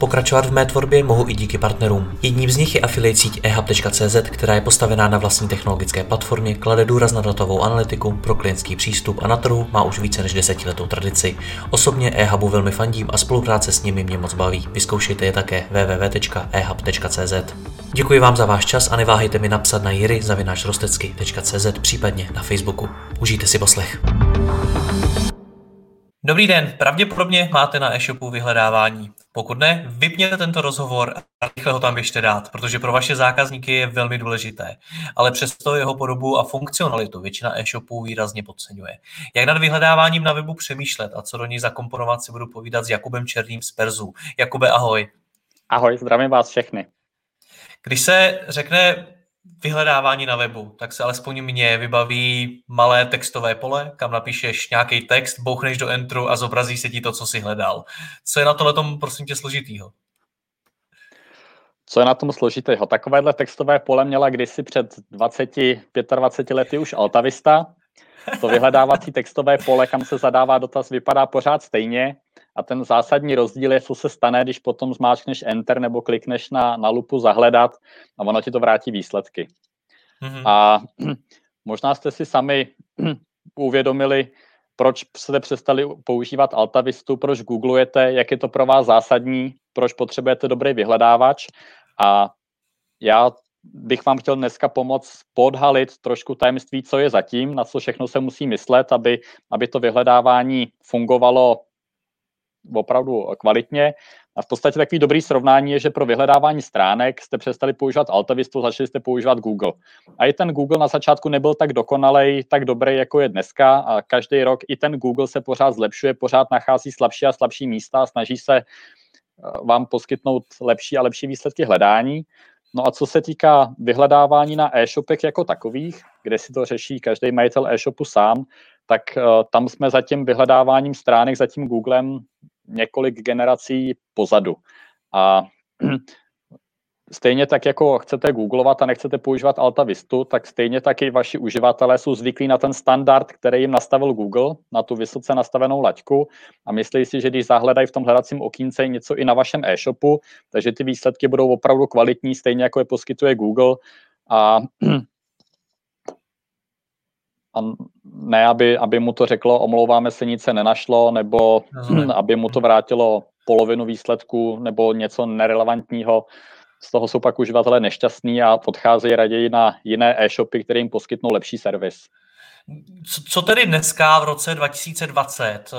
Pokračovat v mé tvorbě mohu i díky partnerům. Jedním z nich je affiliate síť ehub.cz, která je postavená na vlastní technologické platformě, klade důraz na datovou analytiku pro klientský přístup a na trhu má už více než desetiletou tradici. Osobně ehubu velmi fandím a spolupráce s nimi mě moc baví. Vyzkoušejte je také www.ehub.cz. Děkuji vám za váš čas a neváhejte mi napsat na jiry.cz případně na Facebooku. Užijte si poslech. Dobrý den, pravděpodobně máte na e-shopu vyhledávání. Pokud ne, vypněte tento rozhovor a rychle ho tam běžte dát, protože pro vaše zákazníky je velmi důležité. Ale přesto jeho podobu a funkcionalitu většina e-shopů výrazně podceňuje. Jak nad vyhledáváním na webu přemýšlet a co do něj zakomponovat si budu povídat s Jakubem Černým z Perzu. Jakube, ahoj. Ahoj, zdravím vás všechny. Když se řekne vyhledávání na webu, tak se alespoň mně vybaví malé textové pole, kam napíšeš nějaký text, bouchneš do entru a zobrazí se ti to, co si hledal. Co je na tohle tom, prosím tě, složitýho? Co je na tom složitého? Takovéhle textové pole měla kdysi před 20, 25 lety už Altavista. To vyhledávací textové pole, kam se zadává dotaz, vypadá pořád stejně. A ten zásadní rozdíl je, co se stane, když potom zmáčkneš Enter nebo klikneš na, na lupu zahledat a ono ti to vrátí výsledky. Mm-hmm. A možná jste si sami uvědomili, proč jste přestali používat Altavistu, proč googlujete, jak je to pro vás zásadní, proč potřebujete dobrý vyhledávač. A já bych vám chtěl dneska pomoct podhalit trošku tajemství, co je zatím, na co všechno se musí myslet, aby, aby to vyhledávání fungovalo opravdu kvalitně. A v podstatě takový dobrý srovnání je, že pro vyhledávání stránek jste přestali používat Altavistu, začali jste používat Google. A i ten Google na začátku nebyl tak dokonalej, tak dobrý, jako je dneska. A každý rok i ten Google se pořád zlepšuje, pořád nachází slabší a slabší místa a snaží se eh, vám poskytnout lepší a lepší výsledky hledání. No a co se týká vyhledávání na e-shopech jako takových, kde si to řeší každý majitel e-shopu sám, tak uh, tam jsme za tím vyhledáváním stránek, za tím Googlem několik generací pozadu. A stejně tak, jako chcete googlovat a nechcete používat Altavistu, tak stejně tak i vaši uživatelé jsou zvyklí na ten standard, který jim nastavil Google, na tu vysoce nastavenou laťku. A myslí si, že když zahledají v tom hledacím okýnce něco i na vašem e-shopu, takže ty výsledky budou opravdu kvalitní, stejně jako je poskytuje Google. A a ne, aby, aby mu to řeklo, omlouváme se, nic se nenašlo, nebo aby mu to vrátilo polovinu výsledku nebo něco nerelevantního. Z toho jsou pak uživatelé nešťastní a odcházejí raději na jiné e-shopy, které jim poskytnou lepší servis. Co tedy dneska v roce 2020 eh,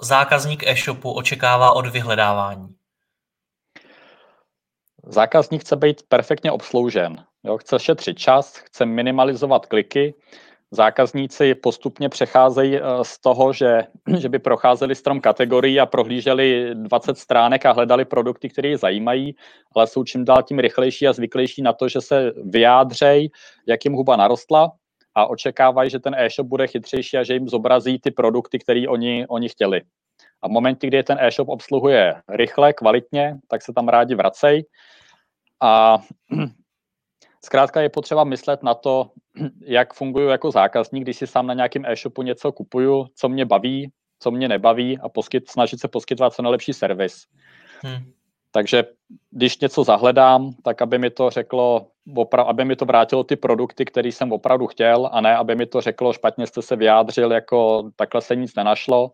zákazník e-shopu očekává od vyhledávání? Zákazník chce být perfektně obsloužen. Jo, chce šetřit čas, chce minimalizovat kliky, zákazníci postupně přecházejí eh, z toho, že, že by procházeli strom kategorií a prohlíželi 20 stránek a hledali produkty, které je zajímají, ale jsou čím dál tím rychlejší a zvyklejší na to, že se vyjádřej, jak jim huba narostla a očekávají, že ten e-shop bude chytřejší a že jim zobrazí ty produkty, které oni, oni chtěli. A v momentě, kdy ten e-shop obsluhuje rychle, kvalitně, tak se tam rádi vracej. A Zkrátka je potřeba myslet na to, jak funguji jako zákazník, když si sám na nějakém e-shopu něco kupuju, co mě baví, co mě nebaví a poskyt, snažit se poskytovat co nejlepší servis. Hmm. Takže když něco zahledám, tak aby mi to řeklo, opra- aby mi to vrátilo ty produkty, které jsem opravdu chtěl, a ne aby mi to řeklo, špatně jste se vyjádřil, jako takhle se nic nenašlo.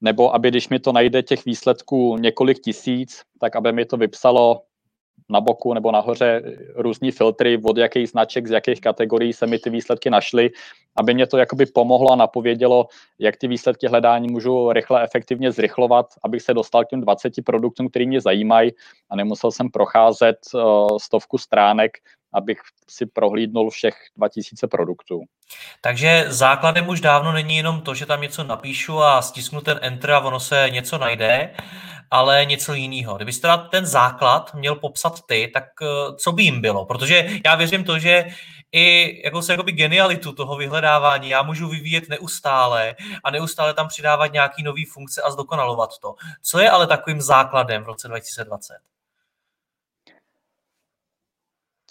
Nebo aby když mi to najde těch výsledků několik tisíc, tak aby mi to vypsalo, na boku nebo nahoře různý filtry, od jakých značek, z jakých kategorií se mi ty výsledky našly, aby mě to jakoby pomohlo a napovědělo, jak ty výsledky hledání můžu rychle, efektivně zrychlovat, abych se dostal k těm 20 produktům, který mě zajímají a nemusel jsem procházet uh, stovku stránek, abych si prohlídnul všech 2000 produktů. Takže základem už dávno není jenom to, že tam něco napíšu a stisknu ten enter a ono se něco najde, ale něco jiného. Kdybyste teda ten základ měl popsat ty, tak eh, co by jim bylo? Protože já věřím to, že i jako se jakoby genialitu toho vyhledávání. Já můžu vyvíjet neustále a neustále tam přidávat nějaký nový funkce a zdokonalovat to. Co je ale takovým základem v roce 2020?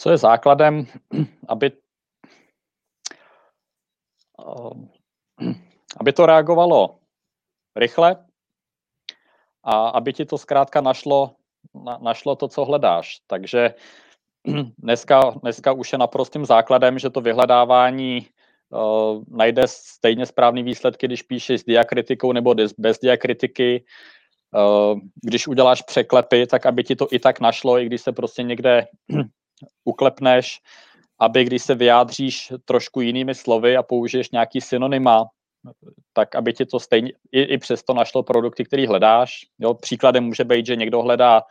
Co je základem, aby aby to reagovalo rychle a aby ti to zkrátka našlo, na, našlo to, co hledáš. Takže dneska, dneska už je naprostým základem, že to vyhledávání uh, najde stejně správný výsledky, když píšeš s diakritikou nebo bez diakritiky. Uh, když uděláš překlepy, tak aby ti to i tak našlo, i když se prostě někde uklepneš, aby když se vyjádříš trošku jinými slovy a použiješ nějaký synonyma, tak aby ti to stejně i, i přesto našlo produkty, který hledáš. Jo, příkladem může být, že někdo hledá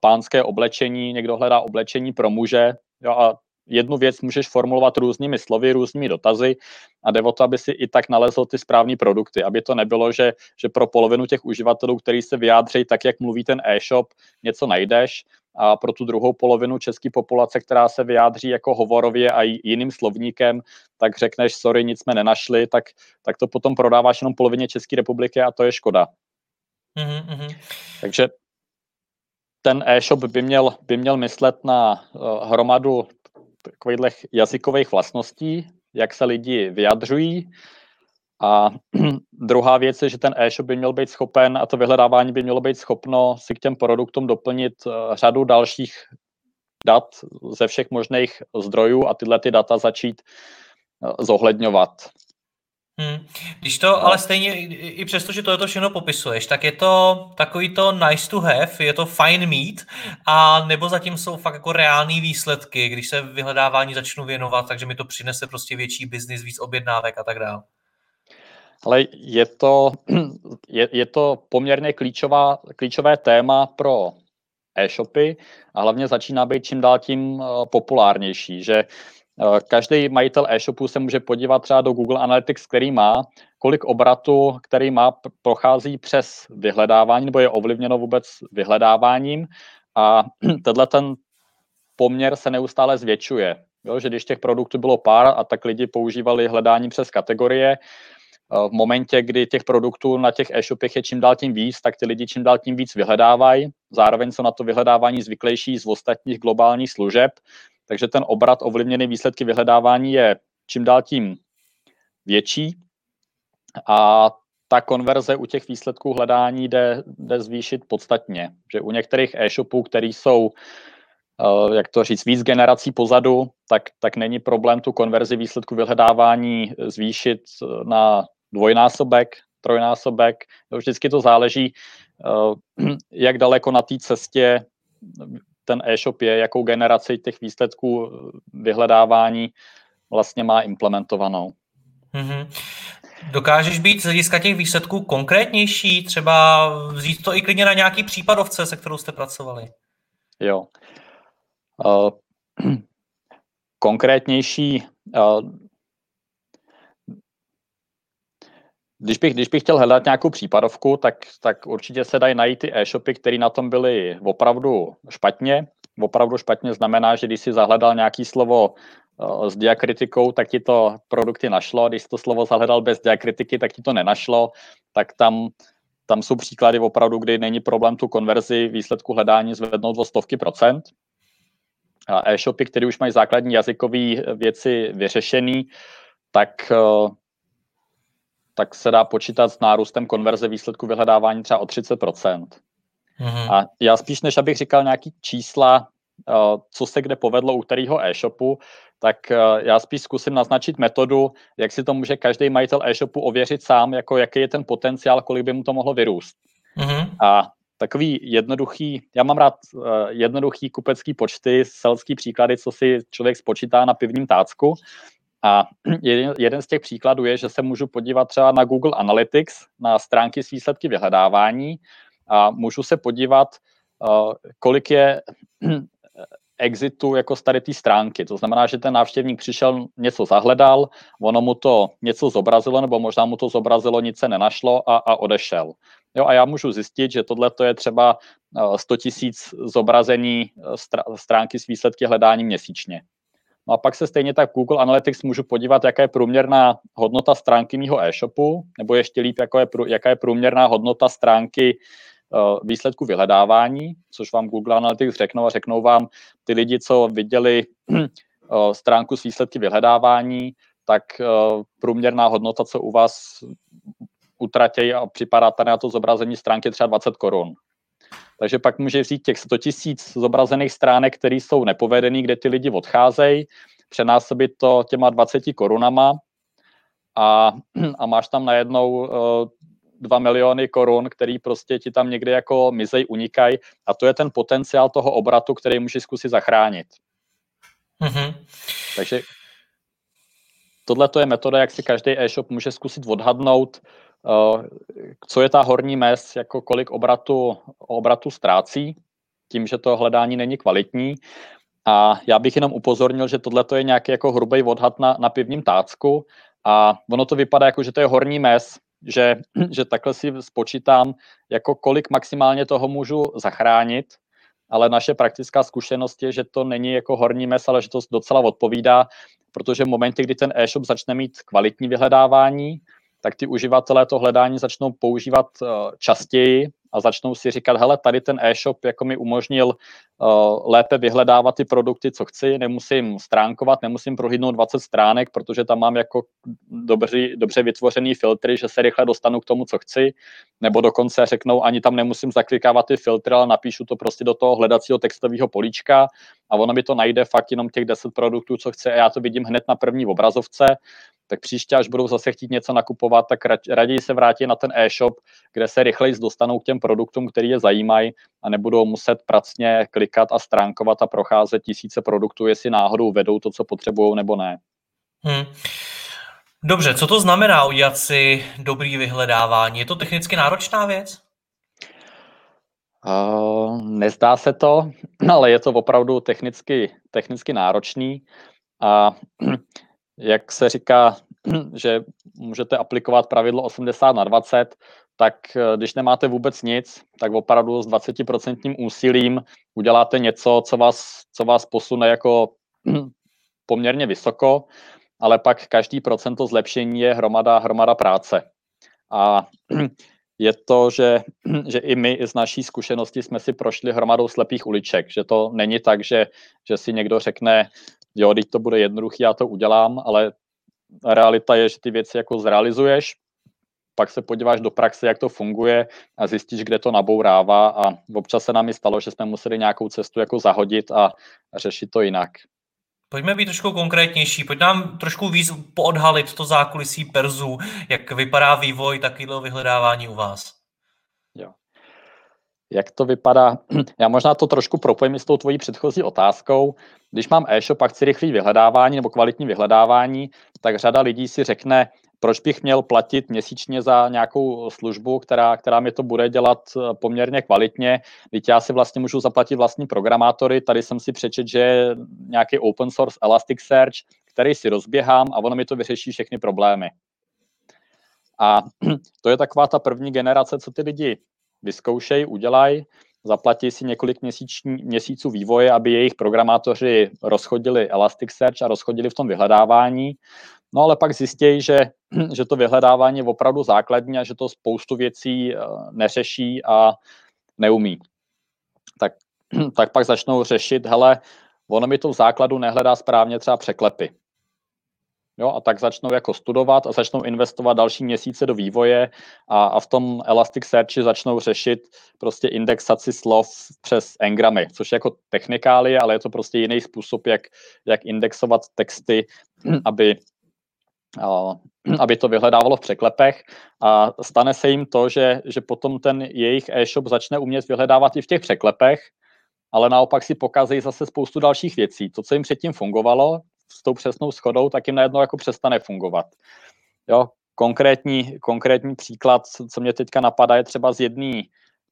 pánské oblečení, někdo hledá oblečení pro muže jo, a jednu věc můžeš formulovat různými slovy, různými dotazy a jde o to, aby si i tak nalezl ty správné produkty, aby to nebylo, že, že pro polovinu těch uživatelů, který se vyjádří tak, jak mluví ten e-shop, něco najdeš a pro tu druhou polovinu české populace, která se vyjádří jako hovorově a jiným slovníkem, tak řekneš, sorry, nic jsme nenašli, tak, tak to potom prodáváš jenom polovině České republiky a to je škoda. Mm-hmm. Takže ten e-shop by měl, by měl myslet na uh, hromadu takových jazykových vlastností, jak se lidi vyjadřují. A druhá věc je, že ten e-shop by měl být schopen, a to vyhledávání by mělo být schopno si k těm produktům doplnit uh, řadu dalších dat ze všech možných zdrojů a tyhle ty data začít uh, zohledňovat. Hmm. Když to ale stejně, i přesto, že to je to všechno popisuješ, tak je to takový to nice to have, je to fine meat, a nebo zatím jsou fakt jako reální výsledky, když se vyhledávání začnu věnovat, takže mi to přinese prostě větší biznis, víc objednávek a tak dále. Ale je to, je, je to poměrně klíčová, klíčové téma pro e-shopy a hlavně začíná být čím dál tím eh, populárnější, že každý majitel e-shopu se může podívat třeba do Google Analytics, který má, kolik obratu, který má, prochází přes vyhledávání nebo je ovlivněno vůbec vyhledáváním a tenhle ten poměr se neustále zvětšuje. Jo, že když těch produktů bylo pár a tak lidi používali hledání přes kategorie, eh, v momentě, kdy těch produktů na těch e-shopech je čím dál tím víc, tak ty lidi čím dál tím víc vyhledávají. Zároveň jsou na to vyhledávání zvyklejší z ostatních globálních služeb, takže ten obrat ovlivněný výsledky vyhledávání je čím dál tím větší a ta konverze u těch výsledků hledání jde, jde zvýšit podstatně. Že u některých e-shopů, které jsou, uh, jak to říct, víc generací pozadu, tak, tak není problém tu konverzi výsledku vyhledávání zvýšit na dvojnásobek, trojnásobek. Vždycky to záleží, uh, jak daleko na té cestě ten e-shop je, jakou generaci těch výsledků eh, vyhledávání vlastně má implementovanou. Mm-hmm. Dokážeš být z hlediska těch výsledků konkrétnější, třeba vzít to i klidně na nějaký případovce, se kterou jste pracovali? Jo. Uh, konkrétnější, uh, Když bych, když bych chtěl hledat nějakou případovku, tak, tak určitě se dají najít ty e-shopy, které na tom byly opravdu špatně. Opravdu špatně znamená, že když si zahledal nějaký slovo uh, s diakritikou, tak ti to produkty našlo. Když jsi to slovo zahledal bez diakritiky, tak ti to nenašlo. Tak tam, tam jsou příklady opravdu, kdy není problém tu konverzi výsledku hledání zvednout o stovky procent. A e-shopy, které už mají základní jazykové věci vyřešený, tak uh, tak se dá počítat s nárůstem konverze výsledku vyhledávání třeba o 30%. Mm-hmm. A já spíš, než abych říkal nějaký čísla, eh, co se kde povedlo u kterého e-shopu, tak eh, já spíš zkusím naznačit metodu, jak si to může každý majitel e-shopu ověřit sám, jako jaký je ten potenciál, kolik by mu to mohlo vyrůst. Mm-hmm. A takový jednoduchý, já mám rád uh, jednoduchý kupecký počty, selský příklady, co si člověk spočítá na pivním tácku. A jeden, jeden z těch příkladů je, že se můžu podívat třeba na Google Analytics, na stránky s výsledky vyhledávání a můžu se podívat, uh, kolik je exitu jako z tady té stránky. To znamená, že ten návštěvník přišel, něco zahledal, ono mu to něco zobrazilo, nebo možná mu to zobrazilo, nic se nenašlo a, a odešel. Jo, a já můžu zjistit, že tohle je třeba 100 tisíc zobrazení stránky s výsledky hledání měsíčně. No a pak se stejně tak Google Analytics můžu podívat, jaká je průměrná hodnota stránky mého e-shopu, nebo ještě líp, jako je, jaká je průměrná hodnota stránky uh, výsledku vyhledávání, což vám Google Analytics řeknou a řeknou vám ty lidi, co viděli uh, stránku s výsledky vyhledávání, tak uh, průměrná hodnota, co u vás utratějí a připadá tady na to zobrazení stránky třeba 20 korun. Takže pak může vzít těch 100 tisíc zobrazených stránek, které jsou nepovedený, kde ty lidi odcházejí, přenásobit to těma 20 korunama a, a máš tam najednou uh, 2 miliony korun, který prostě ti tam někde jako mizej, unikají a to je ten potenciál toho obratu, který můžeš zkusit zachránit. Mm-hmm. Takže tohle je metoda, jak si každý e-shop může zkusit odhadnout, Eh, co je ta horní mez, jako kolik obratu, obratu ztrácí, tím, že to hledání není kvalitní. A já bych jenom upozornil, že tohle je nějaký jako hrubý odhad na, na pivním tácku a ono to vypadá jako, že to je horní mez, že, že takhle si spočítám, jako kolik maximálně toho můžu zachránit, ale naše praktická zkušenost je, že to není jako horní mes, ale že to docela odpovídá, protože v momentě, kdy ten e-shop začne mít kvalitní vyhledávání, tak ty uživatelé to hledání začnou používat eh, častěji a začnou si říkat, hele, tady ten e-shop jako mi umožnil uh, lépe vyhledávat ty produkty, co chci, nemusím stránkovat, nemusím prohlídnout 20 stránek, protože tam mám jako dobře, dobře vytvořený filtry, že se rychle dostanu k tomu, co chci, nebo dokonce řeknou, ani tam nemusím zaklikávat ty filtry, ale napíšu to prostě do toho hledacího textového políčka a ono mi to najde fakt jenom těch 10 produktů, co chce a já to vidím hned na první obrazovce tak příště, až budou zase chtít něco nakupovat, tak raději se vrátí na ten e-shop, kde se rychleji dostanou k těm produktům, který je zajímají a nebudou muset pracně klikat a stránkovat a procházet tisíce produktů, jestli náhodou vedou to, co potřebují nebo ne. Hmm. Dobře, co to znamená udělat si dobrý vyhledávání? Je to technicky náročná věc? Uh, nezdá se to, ale je to opravdu technicky, technicky náročný. A jak se říká, že můžete aplikovat pravidlo 80 na 20, tak eh, když nemáte vůbec nic, tak opravdu s 20% úsilím uděláte něco, co vás, co vás posune jako poměrně vysoko, ale pak každý procento zlepšení je hromada, hromada práce. A je to, že, že i my z naší zkušenosti jsme si prošli hromadou slepých uliček, že to není tak, že, že si někdo řekne, jo, teď to bude jednoduchý, já to udělám, ale realita je, že ty věci jako zrealizuješ, pak se podíváš do praxe, jak to funguje a zjistíš, kde to nabourává a občas se nám i stalo, že jsme museli nějakou cestu jako zahodit a řešit to jinak. Pojďme být trošku konkrétnější, pojď nám trošku víc poodhalit to zákulisí Perzu, jak vypadá vývoj takového vyhledávání u vás. Jo. Jak to vypadá? Já možná to trošku propojím s tou tvojí předchozí otázkou. Když mám e-shop a chci rychlý vyhledávání nebo kvalitní vyhledávání, tak řada lidí si řekne, proč bych měl platit měsíčně za nějakou službu, která, která mi to bude dělat eh, poměrně kvalitně. Teď já si vlastně můžu zaplatit vlastní programátory. Tady jsem si přečet, že je nějaký open source Elasticsearch, který si rozběhám a ono mi to vyřeší všechny problémy. A to je taková ta první generace, co ty lidi vyzkoušej, udělají, zaplatí si několik měsíční, měsíců vývoje, aby jejich programátoři rozchodili Elasticsearch a rozchodili v tom vyhledávání. No ale pak zjistějí, že, že to vyhledávání je opravdu základní a že to spoustu věcí eh, neřeší a neumí. Tak, tak pak začnou řešit, hele, ono mi to v základu nehledá správně třeba překlepy. Jo, a tak začnou jako studovat a začnou investovat další měsíce do vývoje a, a v tom Elasticsearchi začnou řešit prostě indexaci slov přes engramy, což je jako technikálie, ale je to prostě jiný způsob, jak, jak indexovat texty, aby, a, aby to vyhledávalo v překlepech a stane se jim to, že, že potom ten jejich e-shop začne umět vyhledávat i v těch překlepech, ale naopak si pokazují zase spoustu dalších věcí. To, co jim předtím fungovalo, s tou přesnou schodou, tak jim najednou jako přestane fungovat. Jo, konkrétní, konkrétní příklad, co mě teďka napadá, je třeba z jedné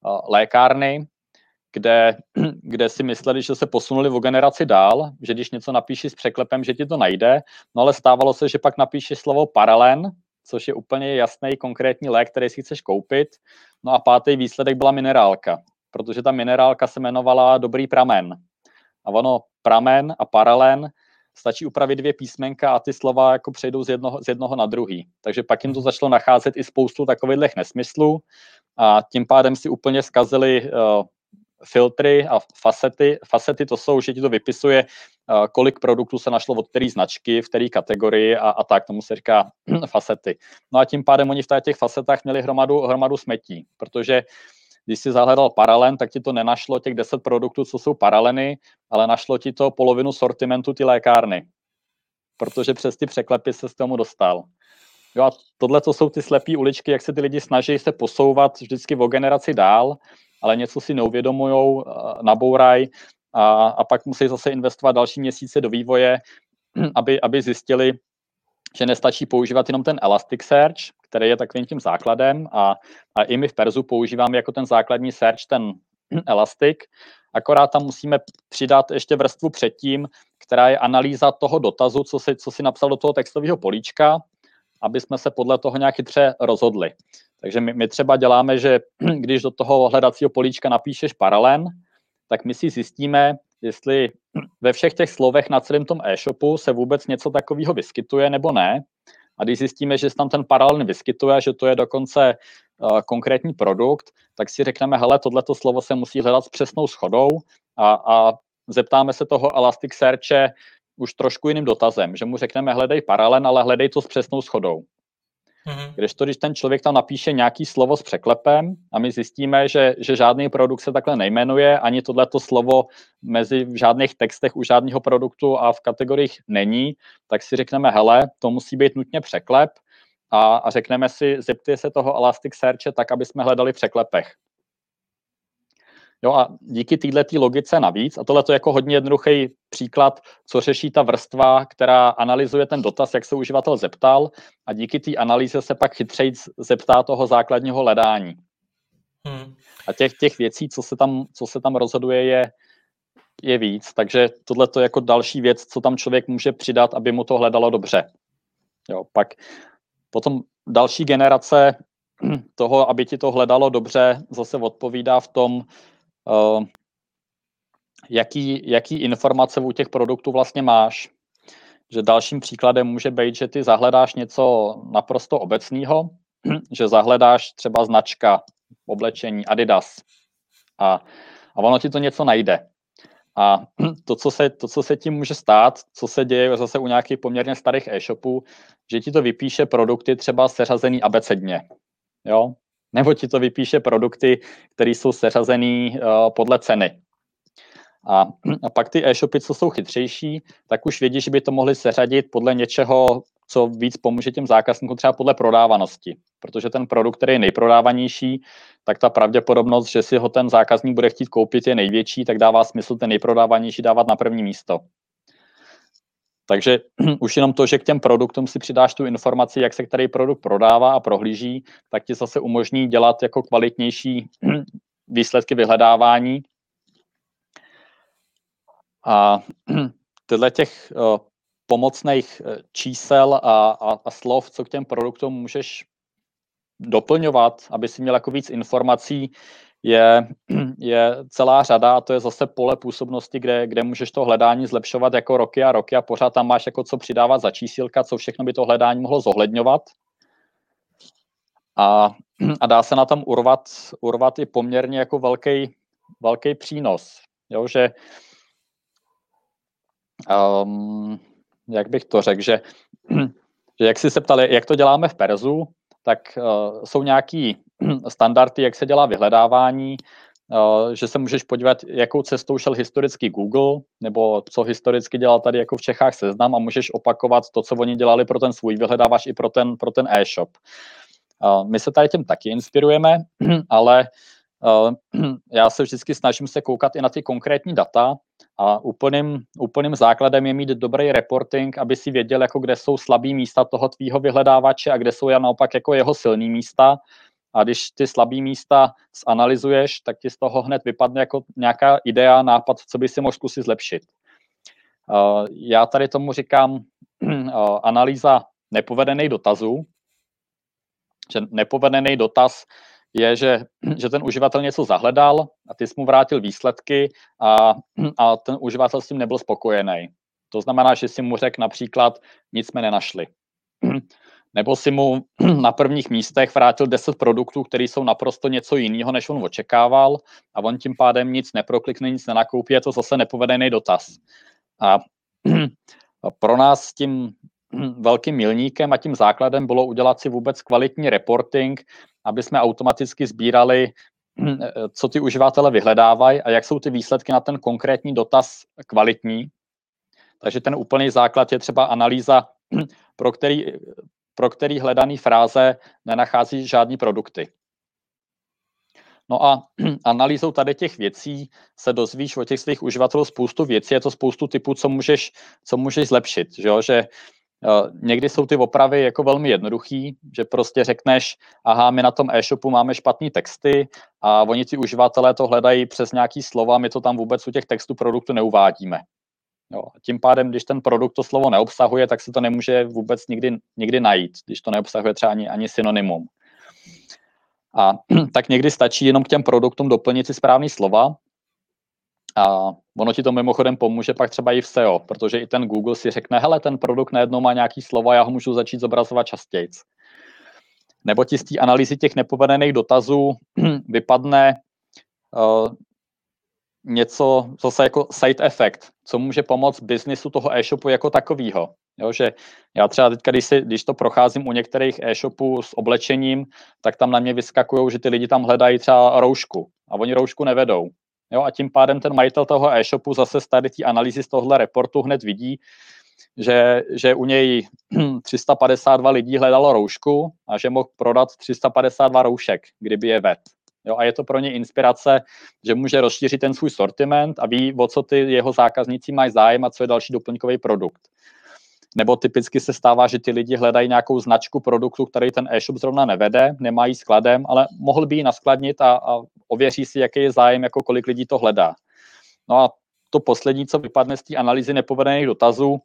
uh, lékárny, kde, kde si mysleli, že se posunuli o generaci dál, že když něco napíši s překlepem, že ti to najde, no ale stávalo se, že pak napíši slovo paralen, což je úplně jasný konkrétní lék, který si chceš koupit, no a pátý výsledek byla minerálka, protože ta minerálka se jmenovala Dobrý pramen. A ono pramen a paralen stačí upravit dvě písmenka a ty slova jako přejdou z jednoho, z jednoho na druhý. Takže pak jim to začalo nacházet i spoustu takových nesmyslů a tím pádem si úplně zkazili uh, filtry a facety. Facety to jsou, že ti to vypisuje, uh, kolik produktů se našlo od které značky, v které kategorii a, a tak, tomu se říká facety. No a tím pádem oni v těch facetách měli hromadu, hromadu smetí, protože když si zahledal paralen, tak ti to nenašlo těch 10 produktů, co jsou paraleny, ale našlo ti to polovinu sortimentu ty lékárny. Protože přes ty překlepy se z tomu dostal. Jo a tohle to jsou ty slepé uličky, jak se ty lidi snaží se posouvat vždycky o generaci dál, ale něco si neuvědomují, nabouraj a, a pak musí zase investovat další měsíce do vývoje, aby, aby zjistili, že nestačí používat jenom ten Elasticsearch, který je takovým tím základem a, a i my v Perzu používáme jako ten základní search ten Elastic, akorát tam musíme přidat ještě vrstvu předtím, která je analýza toho dotazu, co si, co si napsal do toho textového políčka, aby jsme se podle toho nějak chytře rozhodli. Takže my, my třeba děláme, že když do toho hledacího políčka napíšeš paralel, tak my si zjistíme, jestli ve všech těch slovech na celém tom e-shopu se vůbec něco takového vyskytuje nebo ne. A když zjistíme, že se tam ten paralel vyskytuje, že to je dokonce uh, konkrétní produkt, tak si řekneme, hele, tohleto slovo se musí hledat s přesnou schodou a, a zeptáme se toho Elasticsearche už trošku jiným dotazem, že mu řekneme, hledej paralel, ale hledej to s přesnou schodou. Mm-hmm. Když to, když ten člověk tam napíše nějaký slovo s překlepem a my zjistíme, že, že žádný produkt se takhle nejmenuje, ani tohleto slovo mezi v žádných textech u žádného produktu a v kategoriích není, tak si řekneme, hele, to musí být nutně překlep a, a řekneme si, zeptej se toho Elasticsearche tak, aby jsme hledali v překlepech. Jo a díky této logice navíc, a tohle je jako hodně jednoduchý příklad, co řeší ta vrstva, která analyzuje ten dotaz, jak se uživatel zeptal, a díky té analýze se pak chytřeji zeptá toho základního hledání. Hmm. A těch, těch věcí, co se tam, co se tam rozhoduje, je, je víc. Takže tohle je jako další věc, co tam člověk může přidat, aby mu to hledalo dobře. Jo, pak potom další generace toho, aby ti to hledalo dobře, zase odpovídá v tom, jaký, jaký informace u těch produktů vlastně máš. Že dalším příkladem může být, že ty zahledáš něco naprosto obecného, že zahledáš třeba značka, oblečení Adidas a, a ono ti to něco najde. A to co, se, to, co se tím může stát, co se děje zase u nějakých poměrně starých e-shopů, že ti to vypíše produkty třeba seřazený abecedně. Jo? Nebo ti to vypíše produkty, které jsou seřazený uh, podle ceny. A, a pak ty e-shopy, co jsou chytřejší, tak už vědí, že by to mohli seřadit podle něčeho, co víc pomůže těm zákazníkům třeba podle prodávanosti. Protože ten produkt, který je nejprodávanější, tak ta pravděpodobnost, že si ho ten zákazník bude chtít koupit, je největší, tak dává smysl ten nejprodávanější dávat na první místo. Takže už jenom to, že k těm produktům si přidáš tu informaci, jak se který produkt prodává a prohlíží, tak ti zase umožní dělat jako kvalitnější výsledky vyhledávání. A tyhle těch uh, pomocných eh, čísel a, a, a slov, co k těm produktům můžeš doplňovat, aby si měl jako víc informací, je, je celá řada a to je zase pole působnosti, kde, kde můžeš to hledání zlepšovat jako roky a roky a pořád tam máš jako co přidávat za čísílka, co všechno by to hledání mohlo zohledňovat. A, a dá se na tom urvat, urvat i poměrně jako velký, velký přínos. Jo, že um, jak bych to řekl, že, že jak jsi se ptali, jak to děláme v Perzu, tak uh, jsou nějaký standardy, jak se dělá vyhledávání, uh, že se můžeš podívat, jakou cestou šel historicky Google, nebo co historicky dělal tady jako v Čechách seznam a můžeš opakovat to, co oni dělali pro ten svůj vyhledávač i pro ten, pro ten e-shop. Uh, my se tady tím taky inspirujeme, ale uh, já se vždycky snažím se koukat i na ty konkrétní data, a úplným, úplným základem je mít dobrý reporting, aby si věděl, jako kde jsou slabý místa toho tvýho vyhledávače a kde jsou naopak jako jeho silný místa. A když ty slabý místa zanalizuješ, tak ti z toho hned vypadne jako nějaká idea, nápad, co by si mohl zkusit zlepšit. Já tady tomu říkám analýza nepovedených dotazů, že nepovedený dotaz je, že, že ten uživatel něco zahledal a ty jsi mu vrátil výsledky a, a ten uživatel s tím nebyl spokojený. To znamená, že si mu řekl například, nic jsme nenašli. Nebo si mu na prvních místech vrátil 10 produktů, které jsou naprosto něco jiného, než on očekával a on tím pádem nic neproklikne, nic nenakoupí, je to zase nepovedený dotaz. A pro nás tím velkým milníkem a tím základem bylo udělat si vůbec kvalitní reporting, aby jsme automaticky sbírali, co ty uživatele vyhledávají a jak jsou ty výsledky na ten konkrétní dotaz kvalitní. Takže ten úplný základ je třeba analýza, pro který, pro který hledaný fráze nenachází žádný produkty. No a analýzou tady těch věcí se dozvíš o těch svých uživatelů spoustu věcí, je to spoustu typů, co můžeš, co můžeš zlepšit, že, jo? že uh, někdy jsou ty opravy jako velmi jednoduchý, že prostě řekneš, aha, my na tom e-shopu máme špatné texty a oni ti uživatelé to hledají přes nějaký slova, my to tam vůbec u těch textů produktu neuvádíme. Jo. Tím pádem, když ten produkt to slovo neobsahuje, tak se to nemůže vůbec nikdy, nikdy najít, když to neobsahuje třeba ani, ani synonymum. A tak někdy stačí jenom k těm produktům doplnit si správný slova a ono ti to mimochodem pomůže pak třeba i v SEO, protože i ten Google si řekne, hele, ten produkt najednou má nějaký slova, já ho můžu začít zobrazovat častěji. Nebo ti z té analýzy těch nepovedených dotazů vypadne uh, něco zase jako side effect, co může pomoct biznisu toho e-shopu jako takového. Jo, že já třeba teď, když, si, když to procházím u některých e-shopů s oblečením, tak tam na mě vyskakují, že ty lidi tam hledají třeba roušku a oni roušku nevedou. Jo, a tím pádem ten majitel toho e-shopu zase z tady té analýzy z tohohle reportu hned vidí, že, že u něj 352 lidí hledalo roušku a že mohl prodat 352 roušek, kdyby je ved. Jo, a je to pro ně inspirace, že může rozšířit ten svůj sortiment a ví, o co ty jeho zákazníci mají zájem a co je další doplňkový produkt. Nebo typicky se stává, že ty lidi hledají nějakou značku produktu, který ten e-shop zrovna nevede, nemají skladem, ale mohl by ji naskladnit a, a ověří si, jaký je zájem, jako kolik lidí to hledá. No a to poslední, co vypadne z té analýzy nepovedených dotazů,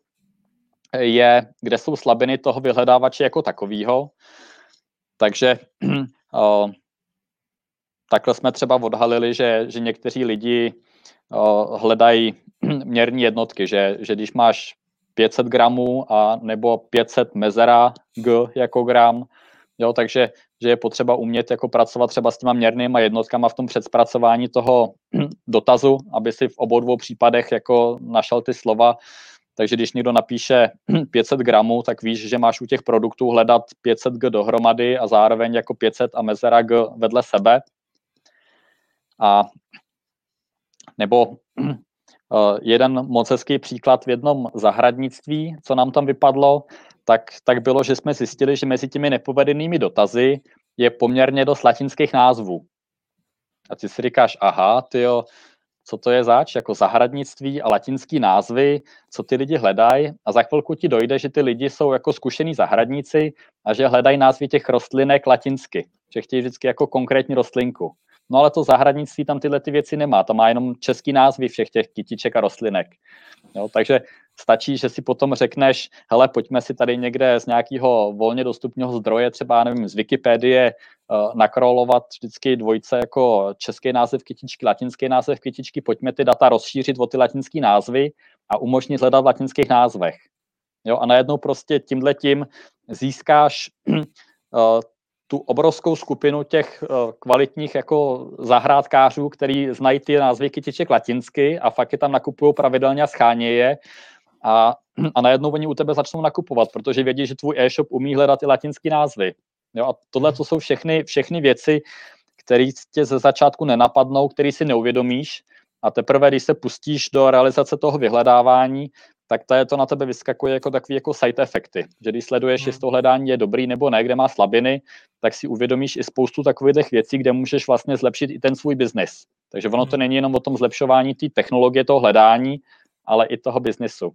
je, kde jsou slabiny toho vyhledávače jako takového. Takže uh, takhle jsme třeba odhalili, že, že někteří lidi uh, hledají měrní jednotky, že, že když máš 500 gramů a nebo 500 mezera G jako gram, jo, takže že je potřeba umět jako pracovat třeba s těma měrnýma jednotkama v tom předspracování toho dotazu, aby si v obou dvou případech jako našel ty slova. Takže když někdo napíše 500 gramů, tak víš, že máš u těch produktů hledat 500 G dohromady a zároveň jako 500 a mezera G vedle sebe. A nebo Eh, jeden moc hezký příklad v jednom zahradnictví, co nám tam vypadlo, tak, tak bylo, že jsme zjistili, že mezi těmi nepovedenými dotazy je poměrně dost latinských názvů. A ty si říkáš, aha, tyjo, co to je zač, jako zahradnictví a latinský názvy, co ty lidi hledají a za chvilku ti dojde, že ty lidi jsou jako zkušení zahradníci a že hledají názvy těch rostlinek latinsky, že chtějí vždycky jako konkrétní rostlinku. No ale to zahradnictví tam tyhle ty věci nemá, to má jenom český názvy všech těch kytiček a rostlinek. Jo, takže stačí, že si potom řekneš, hele, pojďme si tady někde z nějakého volně dostupného zdroje, třeba nevím, z Wikipedie, uh, nakrolovat vždycky dvojce jako český název kytičky, latinský název kytičky, pojďme ty data rozšířit o ty latinské názvy a umožnit hledat v latinských názvech. Jo, a najednou prostě tímhle tím získáš uh, tu obrovskou skupinu těch uh, kvalitních jako zahrádkářů, který znají ty názvy kytiček latinsky a fakt je tam nakupují pravidelně a scháně je a, a najednou oni u tebe začnou nakupovat, protože vědí, že tvůj e-shop umí hledat i latinský názvy. Jo, a tohle to jsou všechny, všechny věci, které tě ze začátku nenapadnou, které si neuvědomíš a teprve, když se pustíš do realizace toho vyhledávání, tak to, je to na tebe vyskakuje jako takový jako side efekty. Že když sleduješ, hmm. jestli to hledání je dobrý nebo ne, kde má slabiny, tak si uvědomíš i spoustu takových věcí, kde můžeš vlastně zlepšit i ten svůj biznis. Takže ono to hmm. není jenom o tom zlepšování té technologie, toho hledání, ale i toho biznesu.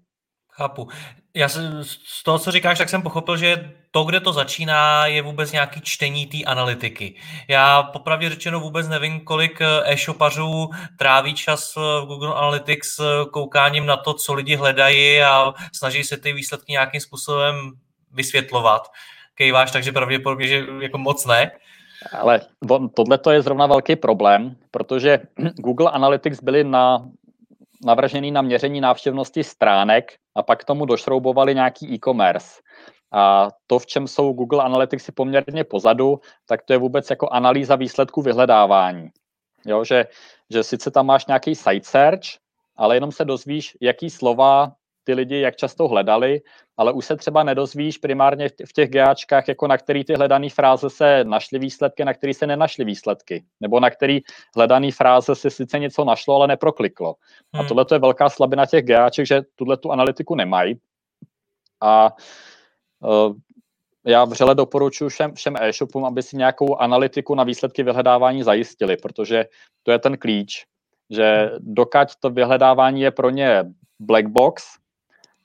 Chápu. Já se, z toho, co říkáš, tak jsem pochopil, že to, kde to začíná, je vůbec nějaký čtení té analytiky. Já popravdě řečeno vůbec nevím, kolik eh, e-shopařů tráví čas v Google Analytics eh, koukáním na to, co lidi hledají a snaží se ty výsledky nějakým způsobem vysvětlovat. Kejváš, takže pravděpodobně, že jako moc ne. Ale tohle to je zrovna velký problém, protože Google Analytics byly na navržený na měření návštěvnosti stránek a pak k tomu došroubovali nějaký e-commerce. A to, v čem jsou Google Analytics poměrně pozadu, tak to je vůbec jako analýza výsledků vyhledávání. Jo, že, že sice tam máš nějaký site search, ale jenom se dozvíš, jaký slova ty lidi jak často hledali, ale už se třeba nedozvíš primárně v těch GAčkách, jako na který ty hledané fráze se našly výsledky, na který se nenašly výsledky, nebo na který hledané fráze se sice něco našlo, ale neprokliklo. Hmm. A tohle je velká slabina těch GAček, že tuhle tu analytiku nemají. A uh, já vřele doporučuji všem, všem e-shopům, aby si nějakou analytiku na výsledky vyhledávání zajistili, protože to je ten klíč, že dokud to vyhledávání je pro ně black box,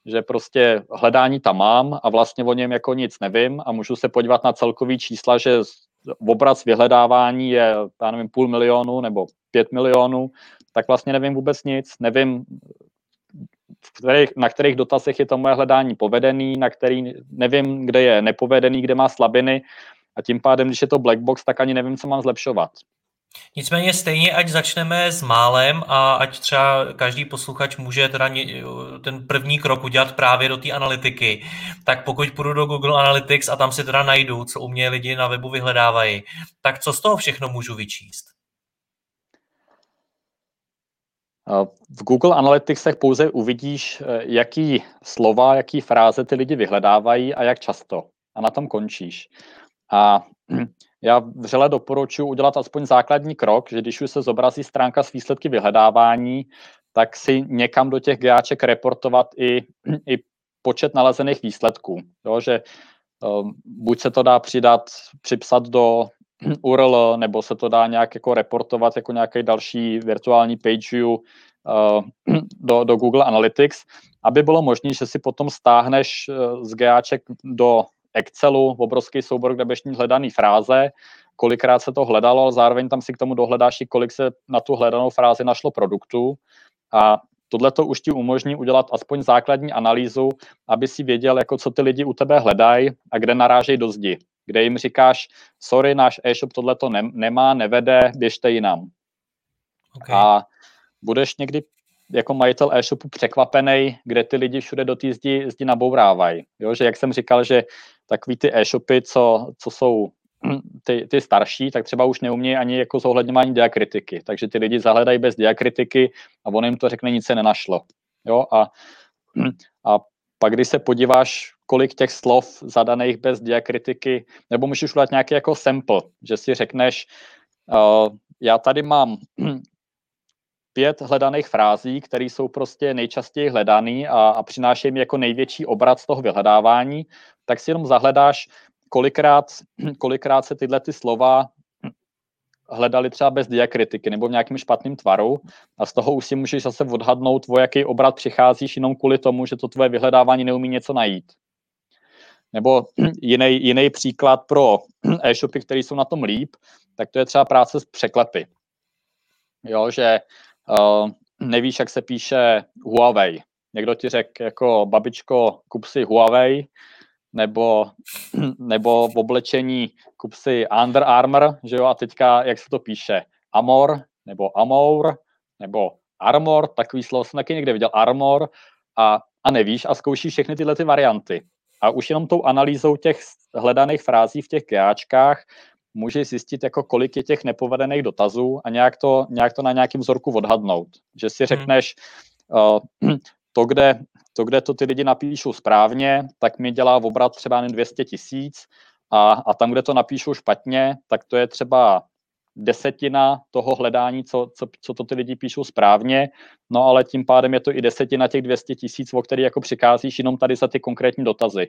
že prostě hledání tam mám a vlastně o něm jako nic nevím a můžu se podívat na celkový čísla, že obraz vyhledávání je, já nevím, půl milionu nebo pět milionů, tak vlastně nevím vůbec nic, nevím, kterých, na kterých dotazech je to moje hledání povedený, na který nevím, kde je nepovedený, kde má slabiny a tím pádem, když je to black box, tak ani nevím, co mám zlepšovat. Nicméně stejně, ať začneme s málem a ať třeba každý posluchač může teda ten první krok udělat právě do té analytiky, tak pokud půjdu do Google Analytics a tam si teda najdu, co u mě lidi na webu vyhledávají, tak co z toho všechno můžu vyčíst? V Google Analyticsech pouze uvidíš, eh, jaký slova, jaký fráze ty lidi vyhledávají a jak často. A na tom končíš. A já vřele doporučuji udělat aspoň základní krok, že když už se zobrazí stránka s výsledky vyhledávání, tak si někam do těch GAček reportovat i, i počet nalezených výsledků. Jo, že um, buď se to dá přidat, připsat do URL, nebo se to dá nějak jako reportovat jako nějaký další virtuální page view uh, do, do Google Analytics, aby bylo možné, že si potom stáhneš uh, z GAček do Excelu obrovský soubor, kde mít hledaný fráze, kolikrát se to hledalo, ale zároveň tam si k tomu dohledáš kolik se na tu hledanou frázi našlo produktů a tohle to už ti umožní udělat aspoň základní analýzu, aby si věděl, jako co ty lidi u tebe hledají a kde narážejí do zdi. Kde jim říkáš, sorry, náš e-shop tohle to ne- nemá, nevede, běžte jinam. Okay. A budeš někdy jako majitel e-shopu překvapený, kde ty lidi všude do té zdi, zdi nabourávají. Jo, že jak jsem říkal, že takový ty e-shopy, co, co jsou ty, ty starší, tak třeba už neumějí ani jako zohledňování diakritiky. Takže ty lidi zahledají bez diakritiky a on jim to řekne, nic se nenašlo. Jo, a, a pak, když se podíváš, kolik těch slov zadaných bez diakritiky, nebo můžeš udělat nějaký jako sample, že si řekneš, uh, já tady mám pět hledaných frází, které jsou prostě nejčastěji hledané a, a přinášejí mi jako největší obrat z toho vyhledávání, tak si jenom zahledáš, kolikrát, kolikrát se tyhle ty slova hledali třeba bez diakritiky nebo v nějakým špatným tvaru a z toho už si můžeš zase odhadnout, o jaký obrat přicházíš jenom kvůli tomu, že to tvoje vyhledávání neumí něco najít. Nebo jiný, jiný příklad pro e-shopy, které jsou na tom líp, tak to je třeba práce s překlepy. Jo, že uh, nevíš, jak se píše Huawei. Někdo ti řekl jako babičko, kup si Huawei, nebo, nebo v oblečení kup si Under Armour, že jo, a teďka, jak se to píše, Amor, nebo Amour, nebo Armor, takový slovo jsem taky někde viděl, Armor, a, a nevíš a zkoušíš všechny tyhle ty varianty. A už jenom tou analýzou těch hledaných frází v těch GAčkách můžeš zjistit, jako kolik je těch nepovedených dotazů a nějak to, nějak to na nějakým vzorku odhadnout. Že si hmm. řekneš, uh, to, kde, to, kde to ty lidi napíšou správně, tak mi dělá v obrat třeba jen 200 tisíc a, a tam, kde to napíšou špatně, tak to je třeba desetina toho hledání, co, co, co to ty lidi píšou správně, no ale tím pádem je to i desetina těch 200 tisíc, o který jako přikázíš jenom tady za ty konkrétní dotazy.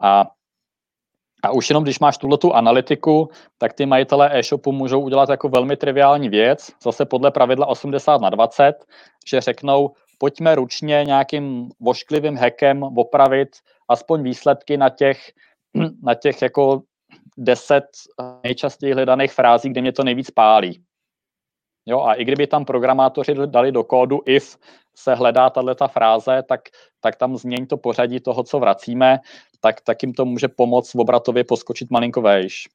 A a už jenom když máš tuhle tu analytiku, tak ty majitelé e-shopu můžou udělat jako velmi triviální věc, zase podle pravidla 80 na 20, že řeknou, pojďme ručně nějakým vošklivým hekem opravit aspoň výsledky na těch, na těch jako 10 nejčastěji hledaných frází, kde mě to nejvíc pálí. Jo, a i kdyby tam programátoři dali do kódu if se hledá tato fráze, tak, tak tam změň to pořadí toho, co vracíme, tak, tak jim to může pomoct v obratově poskočit malinko vejš.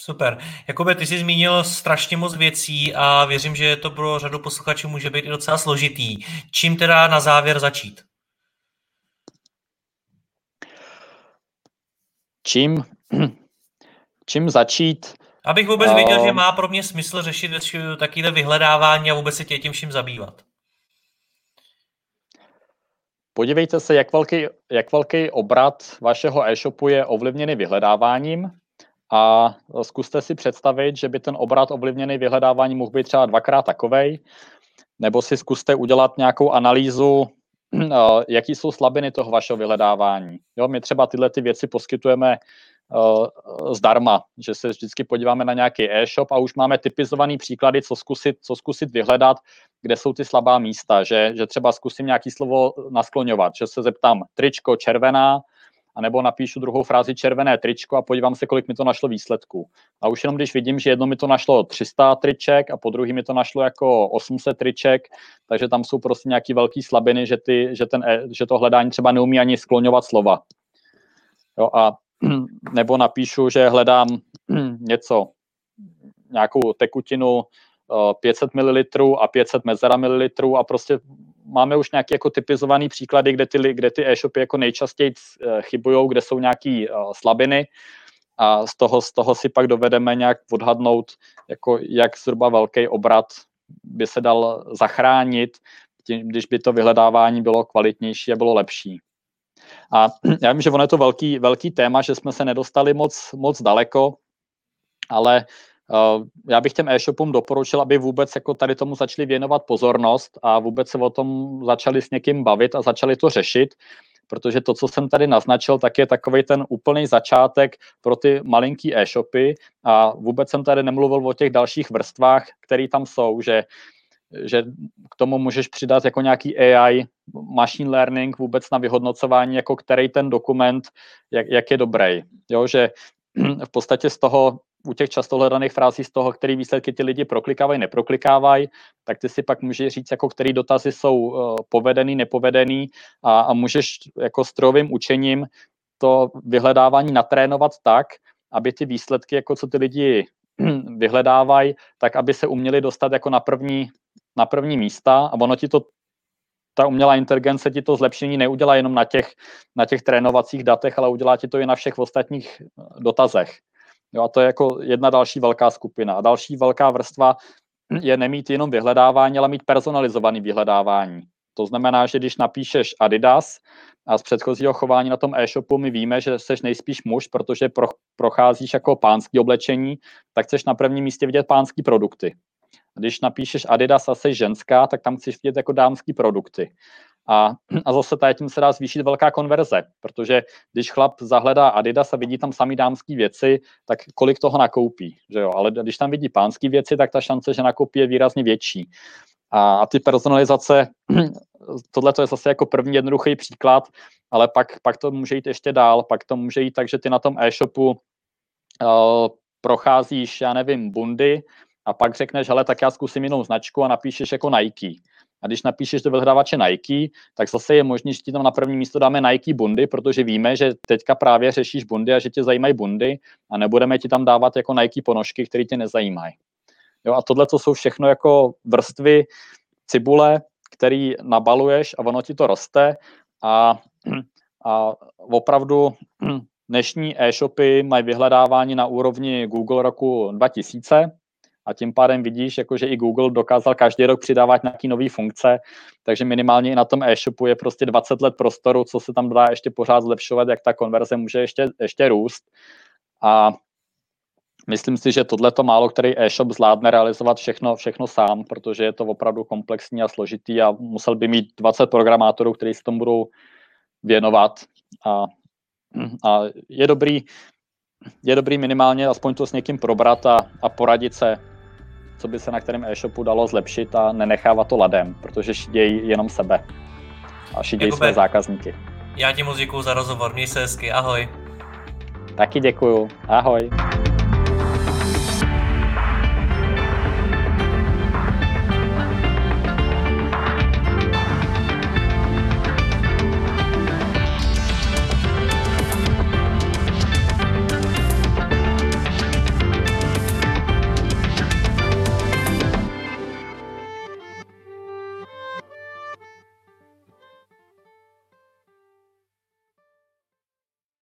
Super. Jakube, ty jsi zmínil strašně moc věcí a věřím, že to pro řadu posluchačů může být i docela složitý. Čím teda na závěr začít? Čím, čím začít? Abych vůbec věděl, že má pro mě smysl řešit takové vyhledávání a vůbec se tě tím vším zabývat. Podívejte se, jak velký, jak velký obrat vašeho e-shopu je ovlivněný vyhledáváním a zkuste si představit, že by ten obrat ovlivněný vyhledáváním mohl být třeba dvakrát takovej, nebo si zkuste udělat nějakou analýzu, eh, jaký jsou slabiny toho vašeho vyhledávání. Jo, my třeba tyhle ty věci poskytujeme zdarma, že se vždycky podíváme na nějaký e-shop a už máme typizovaný příklady, co zkusit, co zkusit vyhledat, kde jsou ty slabá místa, že, že třeba zkusím nějaký slovo naskloňovat, že se zeptám tričko červená, anebo napíšu druhou frázi červené tričko a podívám se, kolik mi to našlo výsledků. A už jenom když vidím, že jedno mi to našlo 300 triček a po druhý mi to našlo jako 800 triček, takže tam jsou prostě nějaký velký slabiny, že, ty, že, ten, e, že to hledání třeba neumí ani skloňovat slova. Jo, a nebo napíšu, že hledám něco, nějakou tekutinu 500 eh, ml a 500 mezera ml a prostě máme už nějaké jako typizované příklady, kde ty, kde ty e-shopy jako nejčastěji eh, chybují, kde jsou nějaké eh, slabiny a z toho, z toho si pak dovedeme nějak odhadnout, jako jak zhruba velký obrat by se dal zachránit, když by to vyhledávání bylo kvalitnější a bylo lepší. A já vím, že ono je to velký, velký téma, že jsme se nedostali moc, moc daleko, ale uh, já bych těm e-shopům doporučil, aby vůbec jako tady tomu začali věnovat pozornost a vůbec se o tom začali s někým bavit a začali to řešit, protože to, co jsem tady naznačil, tak je takový ten úplný začátek pro ty malinký e-shopy a vůbec jsem tady nemluvil o těch dalších vrstvách, které tam jsou, že že k tomu můžeš přidat jako nějaký AI, machine learning vůbec na vyhodnocování, jako který ten dokument, jak, jak je dobrý. Jo, že v podstatě z toho, u těch často hledaných frází z toho, který výsledky ty lidi proklikávají, neproklikávají, tak ty si pak můžeš říct, jako který dotazy jsou uh, povedený, nepovedený a, a můžeš jako strojovým učením to vyhledávání natrénovat tak, aby ty výsledky, jako co ty lidi vyhledávají, tak aby se uměli dostat jako na první na první místa a ono ti to ta umělá inteligence ti to zlepšení neudělá jenom na těch, na těch trénovacích datech, ale udělá ti to i na všech ostatních eh, dotazech. Jo, a to je jako jedna další velká skupina. A další velká vrstva je nemít jenom vyhledávání, ale mít personalizovaný vyhledávání. To znamená, že když napíšeš Adidas a z předchozího chování na tom e-shopu my víme, že jsi nejspíš muž, protože pro, procházíš jako pánský oblečení, tak chceš na prvním místě vidět pánský produkty. Když napíšeš Adidas a jsi ženská, tak tam chceš vidět jako dámský produkty. A, a zase tady tím se dá zvýšit velká konverze, protože když chlap zahledá Adidas a vidí tam samý dámský věci, tak kolik toho nakoupí, že jo? Ale když tam vidí pánský věci, tak ta šance, že nakoupí je výrazně větší. A, a ty personalizace, tohle to je zase jako první jednoduchý příklad, ale pak, pak to může jít ještě dál, pak to může jít tak, že ty na tom e-shopu uh, procházíš, já nevím, bundy a pak řekneš, hele, tak já zkusím jinou značku a napíšeš jako Nike. A když napíšeš do vyhledávače Nike, tak zase je možné, že ti tam na první místo dáme Nike bundy, protože víme, že teďka právě řešíš bundy a že tě zajímají bundy a nebudeme ti tam dávat jako Nike ponožky, které tě nezajímají. Jo, a tohle to jsou všechno jako vrstvy cibule, který nabaluješ a ono ti to roste a, a opravdu dnešní e-shopy mají vyhledávání na úrovni Google roku 2000, a tím pádem vidíš, jako že i Google dokázal každý rok přidávat nějaké nové funkce, takže minimálně i na tom e-shopu je prostě 20 let prostoru, co se tam dá ještě pořád zlepšovat, jak ta konverze může ještě, ještě růst. A myslím si, že tohle to málo který e-shop zvládne realizovat všechno, všechno sám, protože je to opravdu komplexní a složitý a musel by mít 20 programátorů, kteří se tomu budou věnovat. A, a je dobrý, je dobrý minimálně aspoň to s někým probrat a, a poradit se, co by se na kterém e-shopu dalo zlepšit a nenechávat to ladem, protože šidějí jenom sebe a šidějí své zákazníky. Já ti moc děkuji za rozhovor, měj se hezky, ahoj. Taky děkuju, ahoj.